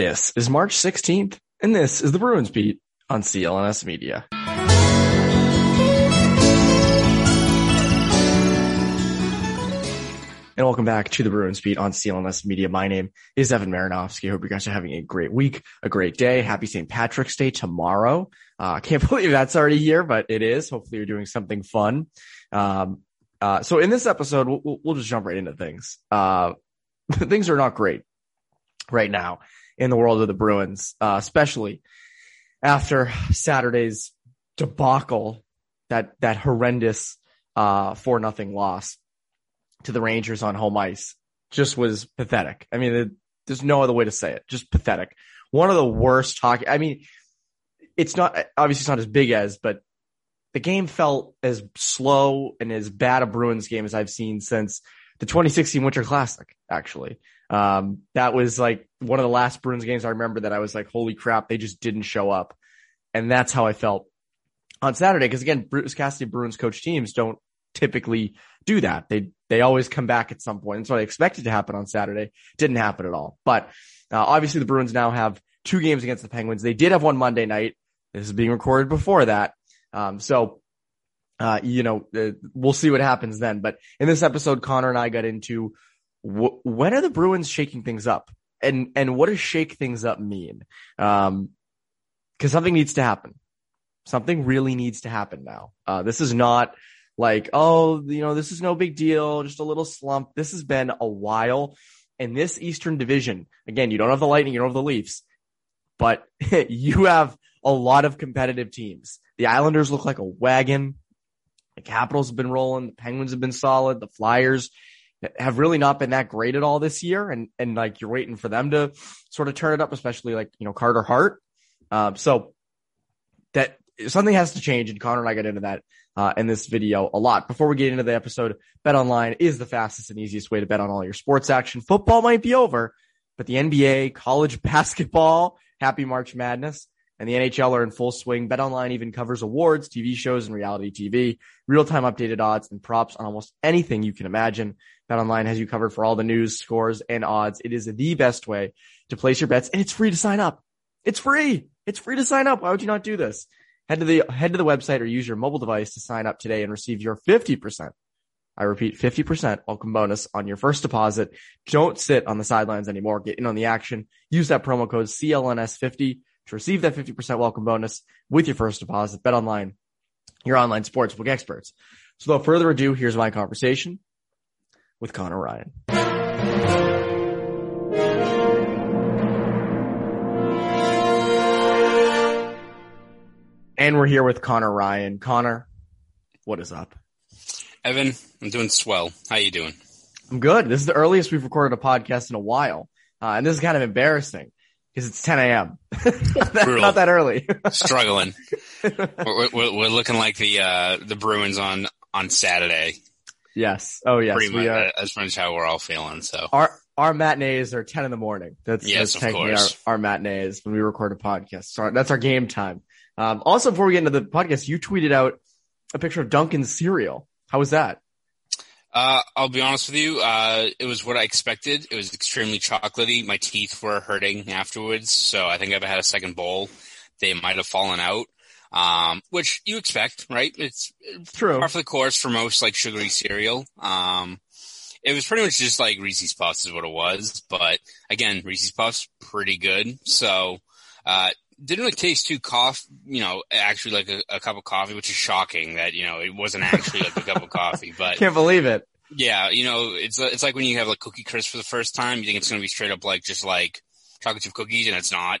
This is March 16th, and this is the Bruins Beat on CLNS Media. And welcome back to the Bruins Beat on CLNS Media. My name is Evan Marinofsky. I hope you guys are having a great week, a great day. Happy St. Patrick's Day tomorrow. Uh, I uh, can't believe that's already here, but it is. Hopefully you're doing something fun. Um, uh, so in this episode, we'll, we'll, just jump right into things. Uh, things are not great right now in the world of the Bruins, uh, especially after Saturday's debacle, that, that horrendous, uh, four nothing loss to the Rangers on home ice just was pathetic. I mean, it, there's no other way to say it. Just pathetic. One of the worst hockey. I mean, it's not obviously it's not as big as, but the game felt as slow and as bad a Bruins game as I've seen since the 2016 Winter Classic. Actually, um, that was like one of the last Bruins games I remember that I was like, holy crap, they just didn't show up, and that's how I felt on Saturday. Because again, Bruce Cassidy Bruins coach teams don't typically do that. They they always come back at some point. And so I expected to happen on Saturday. Didn't happen at all. But uh, obviously the Bruins now have two games against the Penguins. They did have one Monday night. This is being recorded before that. Um, so, uh, you know, uh, we'll see what happens then. But in this episode, Conor and I got into wh- when are the Bruins shaking things up and, and what does shake things up mean? Um, cause something needs to happen. Something really needs to happen now. Uh, this is not like, oh, you know, this is no big deal, just a little slump. This has been a while. And this Eastern division, again, you don't have the Lightning, you don't have the Leafs, but you have a lot of competitive teams. The Islanders look like a wagon. The Capitals have been rolling. The Penguins have been solid. The Flyers have really not been that great at all this year. And, and like you're waiting for them to sort of turn it up, especially like, you know, Carter Hart. Um, so that something has to change. And Conor and I got into that uh, in this video a lot. Before we get into the episode, BetOnline is the fastest and easiest way to bet on all your sports action. Football might be over, but the NBA, college basketball, happy March Madness, and the NHL are in full swing. BetOnline even covers awards, TV shows, and reality TV, real-time updated odds and props on almost anything you can imagine. BetOnline has you covered for all the news, scores, and odds. It is the best way to place your bets, and it's free to sign up. It's free. It's free to sign up. Why would you not do this? Head to the head to the website or use your mobile device to sign up today and receive your 50%. I repeat, 50% welcome bonus on your first deposit. Don't sit on the sidelines anymore. Get in on the action. Use that promo code CLNS50 to receive that 50% welcome bonus with your first deposit. Bet online, your online sportsbook experts. So without further ado, here's my conversation with Conor Ryan. And we're here with Conor Ryan. Conor, what is up? Evan, I'm doing swell. How are you doing? I'm good. This is the earliest we've recorded a podcast in a while. Uh, and this is kind of embarrassing because it's 10 a.m. not, that, not, that, early. Struggling. We're, we're, we're, looking like the, uh, the Bruins on, on Saturday. Yes. Oh, yes. Pretty we much, are, that's pretty much how we're all feeling. So our, our matinees are 10 in the morning. That's, yes, that's technically our, our matinees when we record a podcast. So that's our game time. Um, also, before we get into the podcast, you tweeted out a picture of Dunkin's cereal. How was that? Uh, I'll be honest with you. Uh, it was what I expected. It was extremely chocolatey. My teeth were hurting afterwards. So I think if I had a second bowl, they might have fallen out. Um, which you expect, right? It's true. Par for the course for most like sugary cereal. Um, it was pretty much just like Reese's Puffs is what it was. But again, Reese's Puffs pretty good. So, uh, didn't really taste too cough, you know, actually like a, a, cup of coffee, which is shocking that, you know, it wasn't actually like a cup of coffee, but. Can't believe it. Yeah. You know, it's, it's like when you have like cookie crisp for the first time, you think it's going to be straight up like just like chocolate chip cookies and it's not.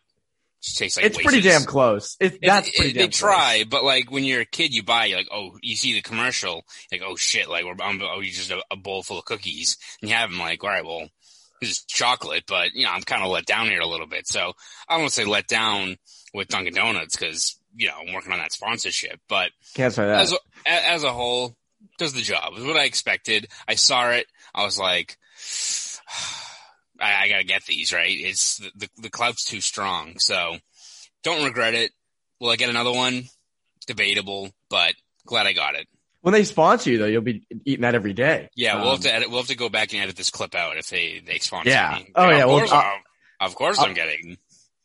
It tastes like It's pretty damn close. It, that's it, pretty it, damn They try, but like when you're a kid, you buy, you're like, oh, you see the commercial, like, oh shit, like, we're, oh, you just a, a bowl full of cookies and you have them like, all right, well, is chocolate, but you know, I'm kind of let down here a little bit. So I don't want to say let down with Dunkin' Donuts because, you know, I'm working on that sponsorship, but Can't say that. as a, as a whole, does the job. It was what I expected. I saw it. I was like, I, I gotta get these, right? It's the, the, the clout's too strong. So don't regret it. Will I get another one? Debatable, but glad I got it. When they sponsor you though, you'll be eating that every day. Yeah, we'll Um, have to edit, we'll have to go back and edit this clip out if they, they sponsor Yeah. me. Oh, yeah, Of well, course, I'll- I'm- of course I'll- I'm getting.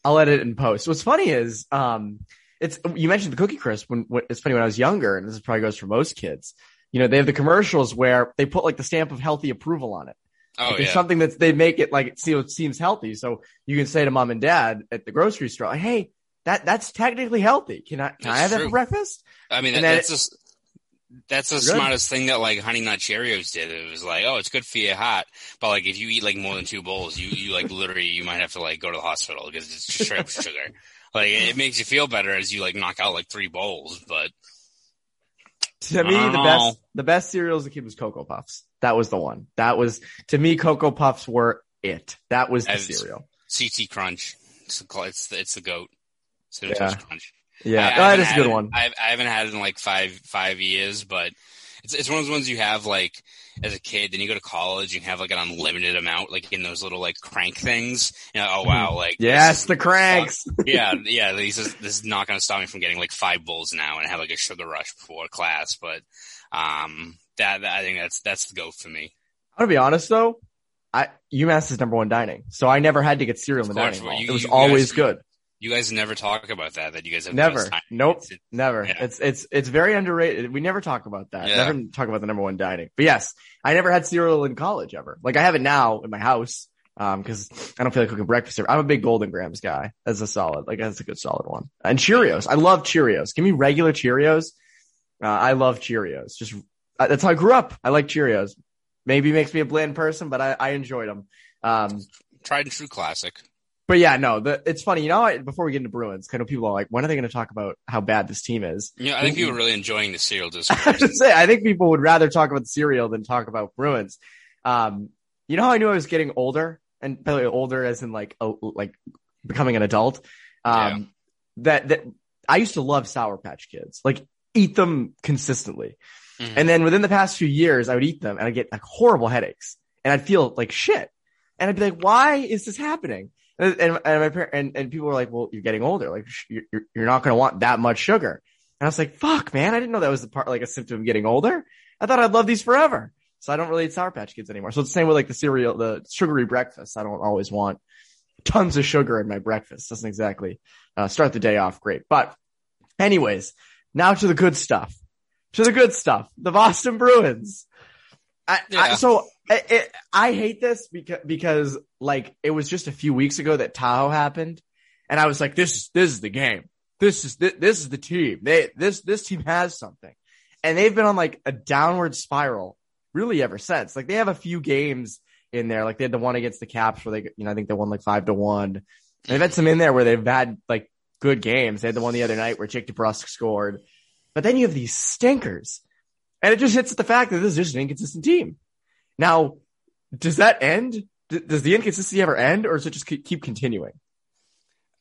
I'll edit it in post. What's funny is, um, it's, you mentioned the cookie crisp when, when, it's funny when I was younger, and this probably goes for most kids. You know, they have the commercials where they put like the stamp of healthy approval on it. Oh Like, it's yeah. something that they make it like it seems, seems healthy. So you can say to mom and dad at the grocery store, Hey, that, that's technically healthy. Can I, can I That's have that for breakfast? I mean, and that, that's just, that's the smartest thing that like Honey Nut Cheerios did. It was like, oh, it's good for your heart, but like if you eat like more than two bowls, you you like literally you might have to like go to the hospital because it's just straight up sugar. Like it makes you feel better as you like knock out like three bowls, but To me, the Oh. best, the best cereals to keep was Cocoa Puffs. That was the one. That was, to me, Cocoa Puffs were it. That was the As- cereal. CT Crunch, it's the, it's the, it's the goat. Yeah. Crunch. Yeah. I- I that a had good one. I've, I haven't had it in like five five years, but it's it's one of those ones you have like as a kid. Then you go to college, you have like an unlimited amount, like in those little like crank things. You know, oh wow, like Yes, is- the cranks. yeah, yeah. This is this is not going to stop me from getting like five bowls now and have like a sugar rush before class. But um, that, that I think that's that's the go for me. I'm gonna be honest though. I UMass is number one dining, so I never had to get cereal in the dining hall. you- it was always guys- good. You guys never talk about that. That you guys have Never. Nope. It's- Never. Yeah. It's it's it's very underrated. We never talk about that. Yeah. Never talk about the number one dining. But yes, I never had cereal in college ever. Like I have it now in my house. Um, cause I don't feel like cooking breakfast. I'm a big Golden Grahams guy. That's a solid, like that's a good solid one. And Cheerios. I love Cheerios. Give me regular Cheerios. Uh, I love Cheerios. Just, uh, that's how I grew up. I like Cheerios. Maybe makes me a bland person, but I, I enjoyed them. Um, tried and true classic. But yeah, no, the, it's funny. You know, before we get into Bruins, kind of people are like, when are they going to talk about how bad this team is? Yeah, I think people are really enjoying the cereal I discourse. say, I think people would rather talk about the cereal than talk about Bruins. Um, you know how I knew I was getting older and by the way, older as in like, a, like becoming an adult. Um, that, that I used to love Sour Patch Kids, like eat them consistently. Mhm. And then within the past few years, I would eat them and I'd get like horrible headaches and I'd feel like shit. And I'd be like, why is this happening? And, and, my parents, and, and people were like, well, you're getting older. Like you're, you're- not going to want that much sugar. And I was like, fuck, man. I didn't know that was the part, like a symptom of getting older. I thought I'd love these forever. So I don't really eat Sour Patch Kids anymore. So it's the same with like the cereal, the sugary breakfast. I don't always want tons of sugar in my breakfast. Doesn't exactly uh, start the day off great. But anyways, now to the good stuff. To the good stuff. The Boston Bruins. I, I, so I, it, I hate this because, because like it was just a few weeks ago that Tahoe happened. And I was like, this is, this is the game. This is, this, this is the team. They, this, this team has something. And they've been on like a downward spiral really ever since. Like they have a few games in there. Like they had the one against the Caps where they, you know, I think they won like five to one. They've had some in there where they've had like good games. They had the one the other night where Jake DeBrusk scored. But then you have these stinkers. And it just hits at the fact that this is just an inconsistent team. Now, does that end? Does the inconsistency ever end or does it just keep continuing?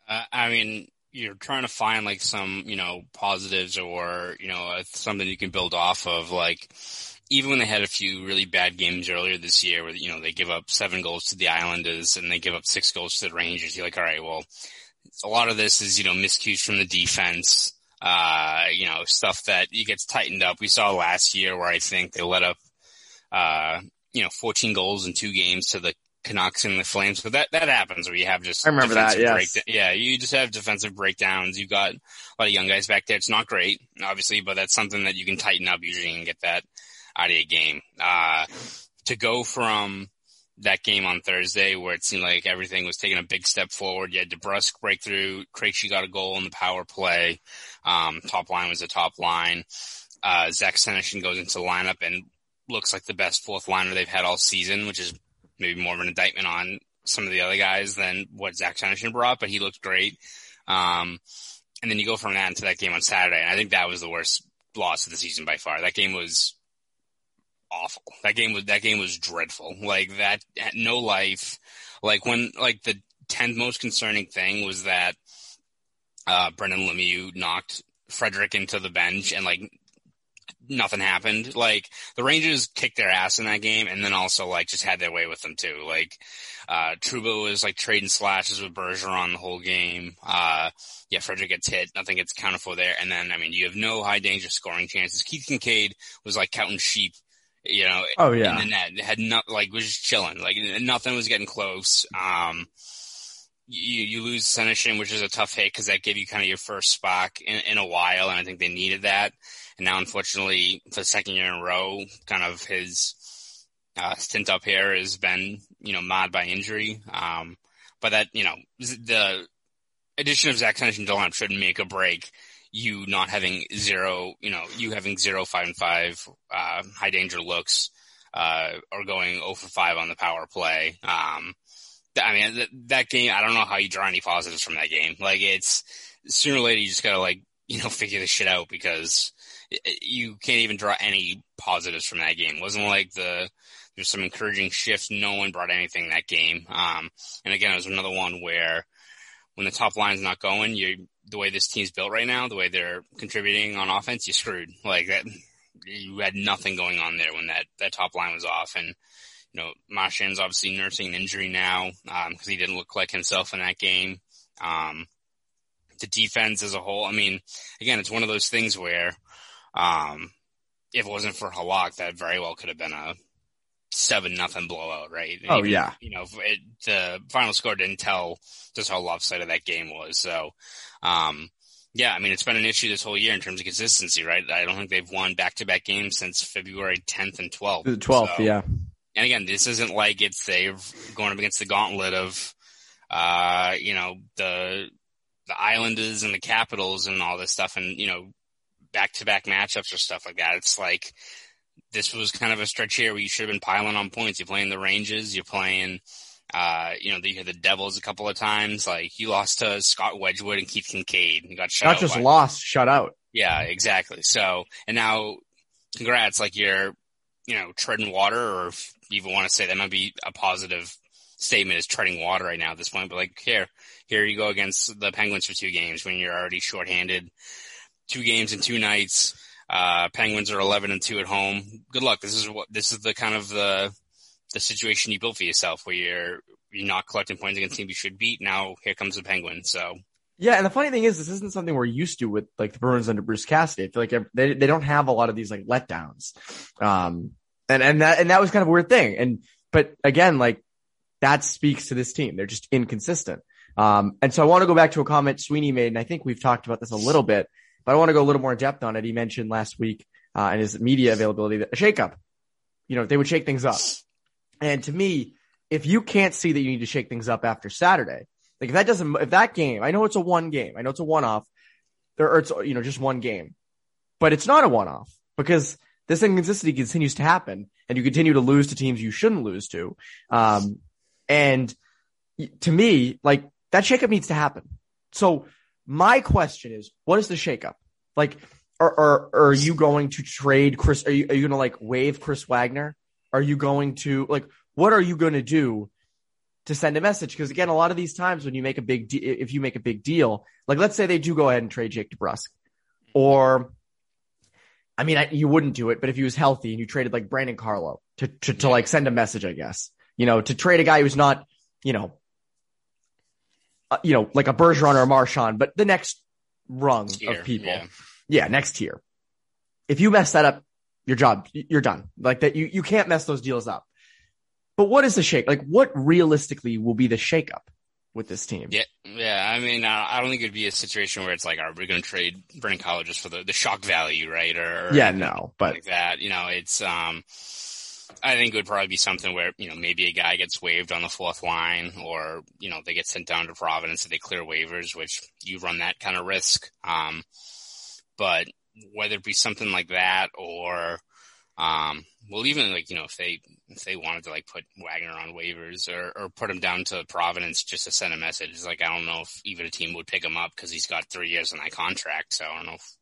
Uh, I mean, you're trying to find like some, you know, positives or, you know, uh, something you can build off of. Like, even when they had a few really bad games earlier this year where, you know, they give up seven goals to the Islanders and they give up six goals to the Rangers, you're like, all right, well, a lot of this is, you know, miscues from the defense. Uh, you know, stuff that gets tightened up. We saw last year where I think they let up, uh, you know, 14 goals in two games to the Canucks and the Flames. So that, that happens where you have just I remember that, yes. breakda- yeah, you just have defensive breakdowns. You've got a lot of young guys back there. It's not great, obviously, but that's something that you can tighten up usually and get that out of your game. Uh, to go from, that game on Thursday where it seemed like everything was taking a big step forward. You had DeBrusk breakthrough. Krejci got a goal in the power play. Um, top line was a top line. Uh, Zach Senyshyn goes into the lineup and looks like the best fourth liner they've had all season, which is maybe more of an indictment on some of the other guys than what Zach Senyshyn brought, but he looked great. Um, and then you go from that into that game on Saturday. And I think that was the worst loss of the season by far. That game was awful. That game was, that game was dreadful. Like that, no life. Like when, like the 10th most concerning thing was that, uh, Brendan Lemieux knocked Frederic into the bench and like nothing happened. Like the Rangers kicked their ass in that game and then also like just had their way with them too. Like, uh, Trouba was like trading slashes with Bergeron the whole game. Uh, yeah, Frederic gets hit. Nothing gets counted for there. And then, I mean, you have no high danger scoring chances. Keith Kinkaid was like counting sheep, you know, oh, yeah. in the net. Had not, like, was just chilling. Like, nothing was getting close. Um, you, you lose Senyshyn, which is a tough hit because that gave you kind of your first spot in, in a while. And I think they needed that. And now, unfortunately, for the second year in a row, kind of his, uh, stint up here has been, you know, marred by injury. Um, but that, you know, the addition of Zach Senyshyn to lineup shouldn't make a break you not having zero, you know, you having zero, five and five, uh, high danger looks, uh, or going 0 for 5 on the power play. Um, I mean, that, that game, I don't know how you draw any positives from that game. Like it's sooner or later, you just gotta like, you know, figure this shit out because you can't even draw any positives from that game. It wasn't like the, there's some encouraging shifts. No one brought anything that game. Um, and again, it was another one where when the top line's not going, you the way this team's built right now, the way they're contributing on offense, you're screwed. Like that, you had nothing going on there when that that top line was off. And you know, Marchand's obviously nursing an injury now because um, he didn't look like himself in that game. Um, the defense as a whole, I mean, again, it's one of those things where um, if it wasn't for Halak, that very well could have been a seven nothing blowout, right? oh Even, yeah. You know, it, the final score didn't tell just how lopsided that game was. So, um, yeah, I mean, it's been an issue this whole year in terms of consistency, right? I don't think they've won back to back games since February 10th and 12th. The 12th, so, yeah. And again, this isn't like it's they've going up against the gauntlet of, uh, you know, the, the Islanders and the Capitals and all this stuff and, you know, back to back matchups or stuff like that. It's like, this was kind of a stretch here where you should have been piling on points. You're playing the Rangers, you're playing, uh, you know, you had the Devils a couple of times. Like you lost to Scott Wedgewood and Keith Kinkaid You got shut Not out. just by, lost, shut out. Yeah, exactly. So, and now congrats, like you're, you know, treading water or if you even want to say that might be a positive statement is treading water right now at this point, but like here, here you go against the Penguins for two games when you're already shorthanded. Two games in two nights uh, Penguins are 11 and 2 at home. Good luck. This is what, this is the kind of the, the situation you built for yourself where you're, you're not collecting points against teams you should beat. Now here comes the Penguins. So. Yeah. And the funny thing is, this isn't something we're used to with like the Bruins under Bruce Cassidy. I feel like they, they don't have a lot of these like letdowns. Um, and, and that, and that was kind of a weird thing. And, but again, like that speaks to this team. They're just inconsistent. Um, and so I want to go back to a comment Sweeney made, and I think we've talked about this a little bit but I want to go a little more in depth on it. He mentioned last week uh, in his media availability that a shakeup, you know, they would shake things up. And to me, if you can't see that you need to shake things up after Saturday, like if that doesn't, if that game, I know it's a one game, I know it's a one off, or it's you know just one game, but it's not a one off because this inconsistency continues to happen, and you continue to lose to teams you shouldn't lose to. Um, and to me, like that shakeup needs to happen. So my question is, what is the shakeup? Like, are, are, are you going to trade Chris? Are you, are you going to like waive Chris Wagner? Are you going to like, what are you going to do to send a message? Because again, a lot of these times when you make a big, de- if you make a big deal, like let's say they do go ahead and trade Jake DeBrusk or, I mean, I, you wouldn't do it, but if he was healthy and you traded like Brandon Carlo to, to, to like send a message, I guess, you know, to trade a guy who's not, you know, uh, you know, like a Bergeron or a Marchand, but the next rung tier, of people. Yeah. yeah, next tier. If you mess that up, your job, you're done. Like that, you, you can't mess those deals up. But what is the shake? Like, what realistically will be the shakeup with this team? Yeah, yeah. I mean, I don't think it'd be a situation where it's like, are we going to trade Brendan Carlo just for the, the shock value, right? Or, yeah, no, but like that. You know, it's um, I think it would probably be something where, you know, maybe a guy gets waived on the fourth line or, you know, they get sent down to Providence if they clear waivers, which you run that kind of risk. Um, but whether it be something like that or, um, well, even like, you know, if they, if they wanted to like put Wagner on waivers or, or put him down to Providence just to send a message, like, I don't know if even a team would pick him up because he's got three years on that contract. So I don't know if,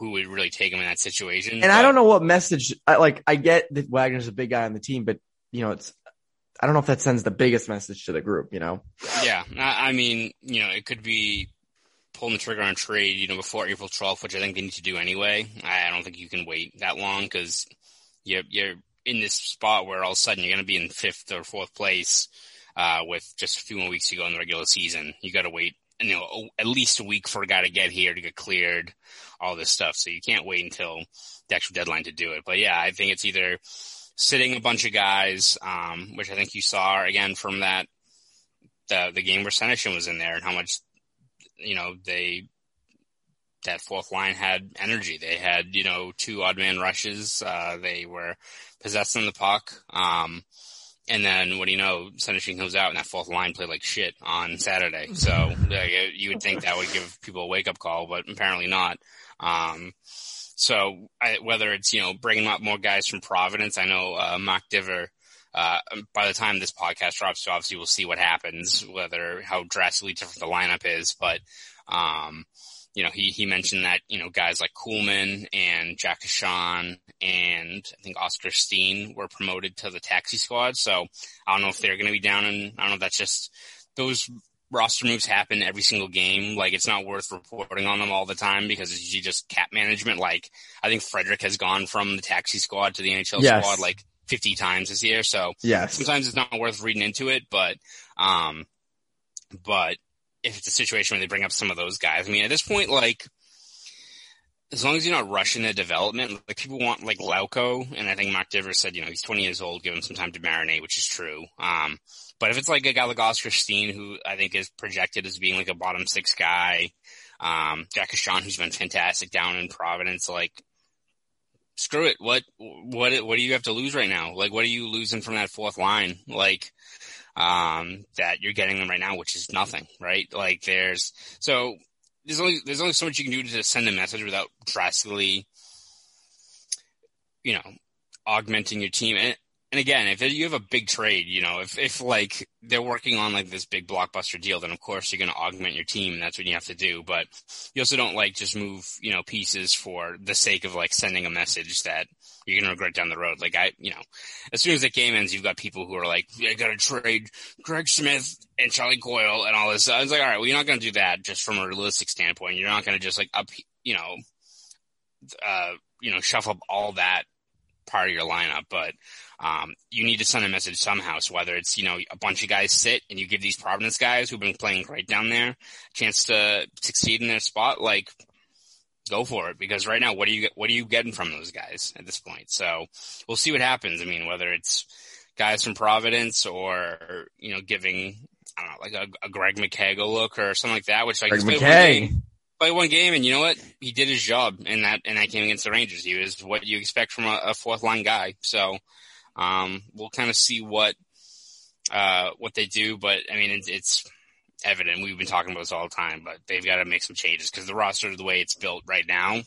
who would really take him in that situation. And but, I don't know what message, I, like, I get that Wagner's a big guy on the team, but you know, it's, I don't know if that sends the biggest message to the group, you know? Yeah. I, I mean, you know, it could be pulling the trigger on a trade, you know, before April 12th, which I think they need to do anyway. I don't think you can wait that long because you're, you're in this spot where all of a sudden you're going to be in fifth or fourth place, uh, with just a few more weeks to go in the regular season. You got to wait, you know, at least a week for a guy to get here to get cleared, all this stuff. So you can't wait until the actual deadline to do it. But yeah, I think it's either sitting a bunch of guys, um, which I think you saw again from that, the, the game where Senyshyn was in there and how much, you know, they, that fourth line had energy. They had, you know, two odd man rushes. Uh, they were possessing the puck. Um, and then what do you know? Senyshyn comes out and that fourth line played like shit on Saturday. So like, you would think that would give people a wake up call, but apparently not. Um, so I, whether it's, you know, bringing up more guys from Providence, I know, uh, Mark Divver, uh, by the time this podcast drops, so obviously we'll see what happens, whether how drastically different the lineup is, but, um, you know, he, he mentioned that, you know, guys like Kuhlman and Jack Ahcan and I think Oskar Steen were promoted to the taxi squad. So I don't know if they're going to be down and I don't know if that's just those roster moves happen every single game. Like it's not worth reporting on them all the time because it's usually just cap management. Like I think Frederic has gone from the taxi squad to the NHL yes. squad like 50 times this year. So yes. sometimes it's not worth reading into it, but, um, but if it's a situation where they bring up some of those guys, I mean, at this point, like, as long as you're not rushing the development, like people want like Lauko, and I think Mark Divers said, you know, he's 20 years old, give him some time to marinate, which is true. Um, but if it's like a guy like Oskar Steen, who I think is projected as being like a bottom six guy, um, Jack who's been fantastic down in Providence, like, screw it. What, what, what do you have to lose right now? Like, what are you losing from that fourth line? Like, um, that you're getting them right now, which is nothing, right? Like there's, so there's only, there's only so much you can do to send a message without drastically, you know, augmenting your team. And, and again, if you have a big trade, you know, if, if like they're working on like this big blockbuster deal, then of course you're going to augment your team and that's what you have to do. But you also don't like just move, you know, pieces for the sake of like sending a message that you're going to regret down the road. Like I, you know, as soon as the game ends, you've got people who are like, I got to trade Craig Smith and Charlie Coyle and all this. I was like, all right, well, you're not going to do that just from a realistic standpoint. You're not going to just like up, you know, uh, you know, shuffle up all that part of your lineup, but um, you need to send a message somehow. So whether it's, you know, a bunch of guys sit and you give these Providence guys who've been playing great down there a chance to succeed in their spot, like go for it. Because right now, what are you, what are you getting from those guys at this point? So we'll see what happens. I mean, whether it's guys from Providence or, you know, giving, I don't know, like a, a Greg McKegg look or something like that, which like, Greg McKegg play one game, and you know what? He did his job in that in that game against the Rangers. He was what you expect from a, a fourth line guy. So um, we'll kind of see what uh, what they do, but I mean, it's, it's evident. We've been talking about this all the time, but they've got to make some changes because the roster, the way it's built right now,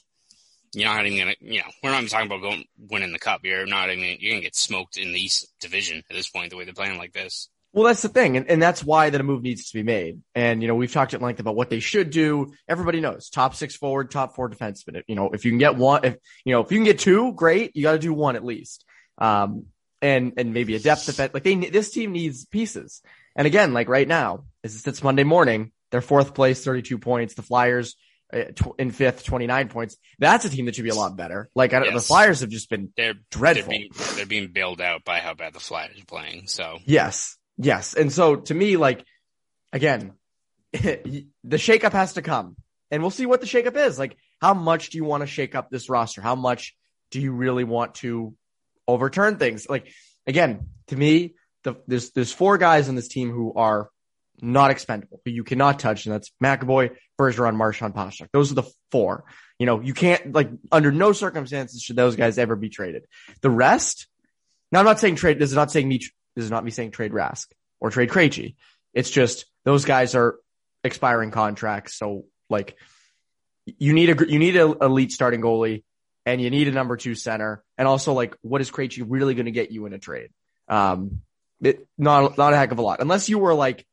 you're not even gonna, you know, we're not even talking about going winning the cup. You're not even you're gonna get smoked in the East Division at this point. The way they're playing like this. Well, that's the thing. And, and that's why that a move needs to be made. And, you know, we've talked at length about what they should do. Everybody knows top six forward, top four defenseman. You know, if you can get one, if, you know, if you can get two, great. You got to do one at least. Um, and and maybe a depth defense. Like they this team needs pieces. And again, like right now, as it's Monday morning, they're fourth place, 32 points. The Flyers uh, in fifth, 29 points. That's a team that should be a lot better. Like yes. the Flyers have just been they're dreadful. They're being, they're being bailed out by how bad the Flyers are playing. So yes, yes. And so to me, like again, the shakeup has to come, and we'll see what the shakeup is. Like how much do you want to shake up this roster? How much do you really want to overturn things. Like again, to me, the, there's there's four guys on this team who are not expendable, who you cannot touch, and that's McAvoy, Bergeron, Marchand, Pastrnak. Those are the four. You know, you can't like under no circumstances should those guys ever be traded. The rest, Now I'm not saying trade. This is not saying me. This is not me saying trade Rask or trade Krejci. It's just those guys are expiring contracts. So like you need a you need an elite starting goalie and you need a number two center. And also like what is Krejci really going to get you in a trade? Um, it, not not a heck of a lot unless you were like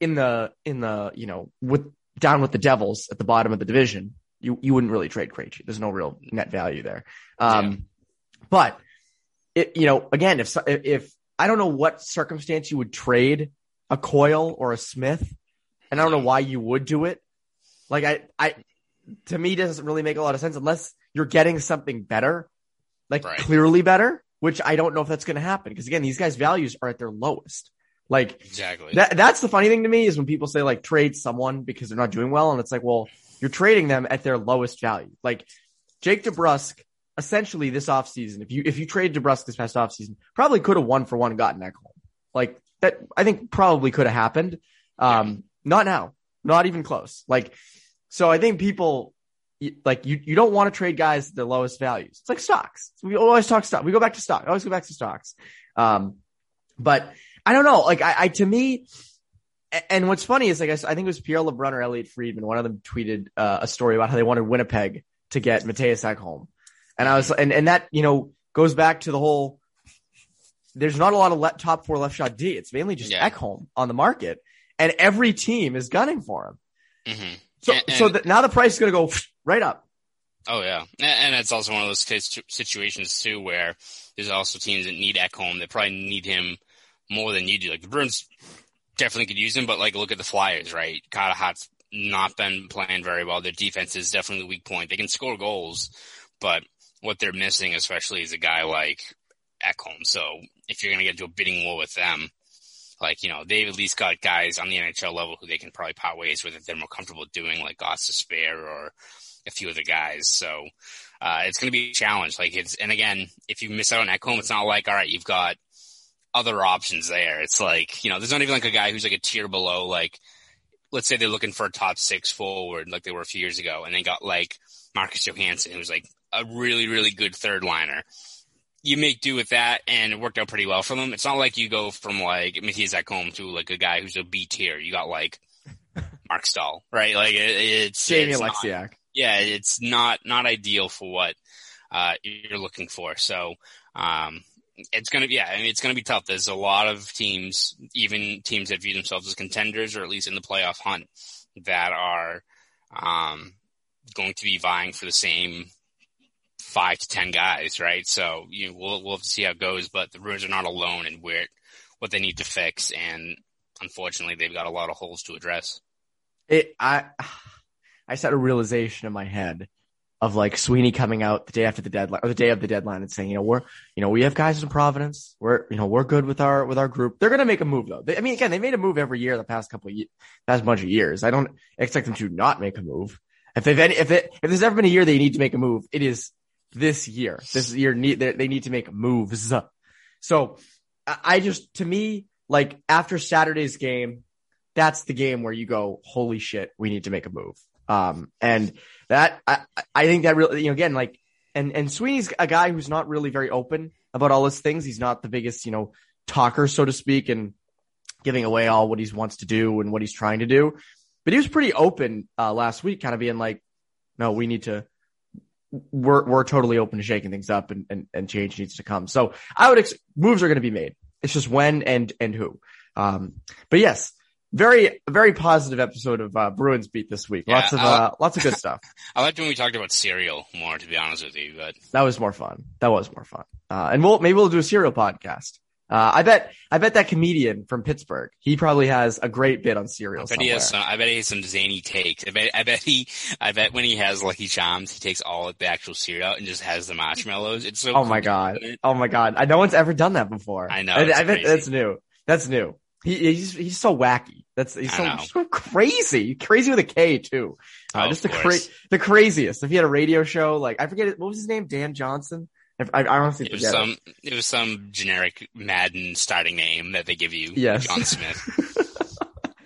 in the in the you know with down with the Devils at the bottom of the division. You you wouldn't really trade Krejci. There's no real net value there. Um, yeah. but it, you know, again, if if I don't know what circumstance you would trade a Coyle or a Smith, and I don't know why you would do it. Like I, I, to me, doesn't really make a lot of sense unless you're getting something better, like right. clearly better. Which I don't know if that's going to happen because again, these guys' values are at their lowest. Like exactly that. That's the funny thing to me is when people say like trade someone because they're not doing well, and it's like, well, you're trading them at their lowest value. Like Jake DeBrusk essentially this offseason, if you if you trade DeBrusk this past offseason, probably could have one for one gotten Ekholm. Like that I think probably could have happened. Um, not now. Not even close. Like so I think people like you you don't want to trade guys at the lowest values. It's like stocks. We always talk stock. We go back to stock. I always go back to stocks. Um, but I don't know. Like I, I to me, and what's funny is like I, I think it was Pierre LeBrun or Elliotte Friedman. One of them tweeted uh, a story about how they wanted Winnipeg to get Mattias Ekholm. And I was, and, and that, you know, goes back to the whole, there's not a lot of le- top four left shot D. It's mainly just yeah. Ekholm on the market and every team is gunning for him. Mm-hmm. So, and, and, so the, now the price is going to go right up. Oh yeah. And it's also one of those situations too, where there's also teams that need Ekholm that probably need him more than you do. Like the Bruins definitely could use him, but like look at the Flyers, right? Carter Hart's not been playing very well. Their defense is definitely the weak point. They can score goals, but what they're missing, especially is a guy like Ekholm. So if you're going to get into a bidding war with them, like, you know, they've at least got guys on the NHL level who they can probably part ways with if they're more comfortable doing like Gostisbehere or a few other guys. So, uh, it's going to be a challenge. Like it's, and again, if you miss out on Ekholm, it's not like, all right, you've got other options there. It's like, you know, there's not even like a guy who's like a tier below, like, let's say they're looking for a top six forward like they were a few years ago and they got like Marcus Johansson, who's like a really, really good third liner. You make do with that, and it worked out pretty well for them. It's not like you go from like Mattias Ekholm to like a guy who's a B tier. You got like Mark Stahl, right? Like it, it's Jamie it's Oleksiak. Not, yeah, it's not not ideal for what uh, you're looking for. So um, it's gonna be yeah, I mean, it's gonna be tough. There's a lot of teams, even teams that view themselves as contenders or at least in the playoff hunt, that are um, going to be vying for the same five to ten guys, right? So you know, we'll we'll have to see how it goes. But the Bruins are not alone in where what they need to fix, and unfortunately, they've got a lot of holes to address. It I I set a realization in my head of like Sweeney coming out the day after the deadline or the day of the deadline and saying, you know, we're, you know, we have guys in Providence. We're, you know, we're good with our, with our group. They're going to make a move though. They, I mean, again, they made a move every year the past couple of years, past bunch of years. I don't expect them to not make a move. If they've any, if it, if there's ever been a year they need to make a move, it is this year. This year they need to make moves. So I just to me like after Saturday's game, that's the game where you go, holy shit, we need to make a move. Um, and that I I think that really you know again like and and Sweeney's a guy who's not really very open about all his things. He's not the biggest you know talker so to speak and giving away all what he wants to do and what he's trying to do. But he was pretty open uh, last week, kind of being like, no, we need to we're we're totally open to shaking things up and and, and change needs to come. So I would ex- moves are going to be made. It's just when and and who. Um, but yes, very very positive episode of uh, Bruins beat this week. Yeah, lots of uh, lots of good stuff. I liked when we talked about cereal more, to be honest with you. But that was more fun. That was more fun. Uh, and we'll maybe we'll do a cereal podcast. Uh, I bet, I bet that comedian from Pittsburgh, he probably has a great bit on cereal. I bet somewhere. he has some, I bet he has some zany takes. I bet, I bet he, I bet when he has Lucky Charms, he takes all of the actual cereal and just has the marshmallows. It's so. Oh my god! Oh my god! I, no one's ever done that before. I know. I, I bet that's new. That's new. He, he's he's so wacky. That's he's so, so, crazy, crazy with a K too. Uh, oh, just the cra- the craziest. If he had a radio show, like I forget what was his name, Dan Johnson. I, I honestly it was some it. it. was some generic Madden starting name that they give you. Yes. John Smith.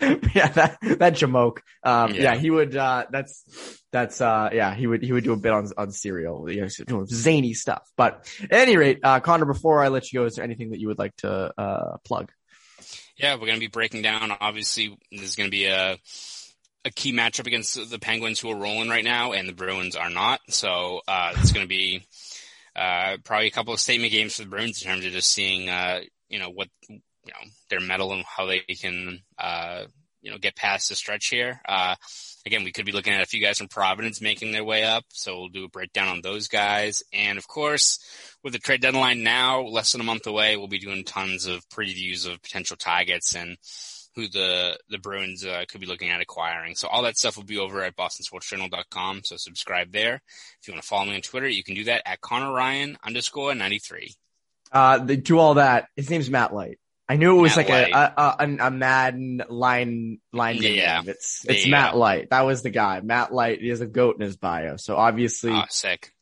yeah, that that Jamoke. Um, yeah. Yeah. he would. Uh, that's that's uh, yeah, he would he would do a bit on on cereal, you know, doing zany stuff. But at any rate, uh, Conor, before I let you go, is there anything that you would like to uh plug? Yeah, we're going to be breaking down. Obviously, there's going to be a a key matchup against the Penguins, who are rolling right now, and the Bruins are not. So uh, it's going to be uh, probably a couple of statement games for the Bruins in terms of just seeing, uh, you know, what you know their mettle and how they can, uh, you know, get past the stretch here. Uh, again, we could be looking at a few guys from Providence making their way up, so we'll do a breakdown on those guys. And of course, with the trade deadline now less than a month away, we'll be doing tons of previews of potential targets and who the the Bruins uh, could be looking at acquiring. So all that stuff will be over at bostonsportsjournal.com. So subscribe there. If you want to follow me on Twitter, you can do that at Conor Ryan underscore ninety three. Uh, they do all that. His name's Matt Light. I knew it was Matt like a, Light. a, a a Madden line line Yeah. name. It's it's you Matt. Light. That was the guy. Matt Light. He has a goat in his bio, so obviously Oh, sick.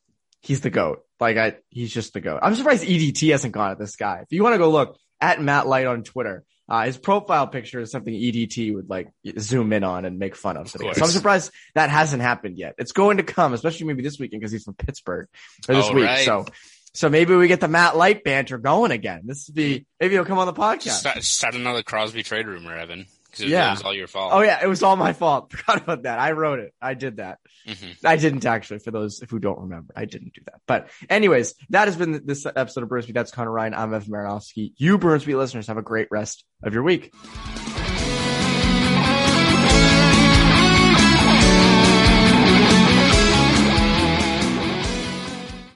he's the goat. Like I, he's just the goat. I'm surprised EDT hasn't gone at this guy. If you want to go look at Matt Light on Twitter, uh, his profile picture is something EDT would like zoom in on and make fun of. So I'm surprised that hasn't happened yet. It's going to come, especially maybe this weekend because he's from Pittsburgh or this Oh, week. right. So, so maybe we get the Matt Light banter going again. This would be, maybe he'll come on the podcast. Start, start another Crosby trade rumor, Evan. Because it, Yeah. was all your fault. Oh yeah, it was all my fault. Forgot about that. I wrote it. I did that. Mhm. I didn't actually. For those who don't remember, I didn't do that. But anyways, that has been this episode of Bruce Beat. That's Conor Ryan. I'm Evan Marinofsky. You Bruins Beat listeners have a great rest of your week.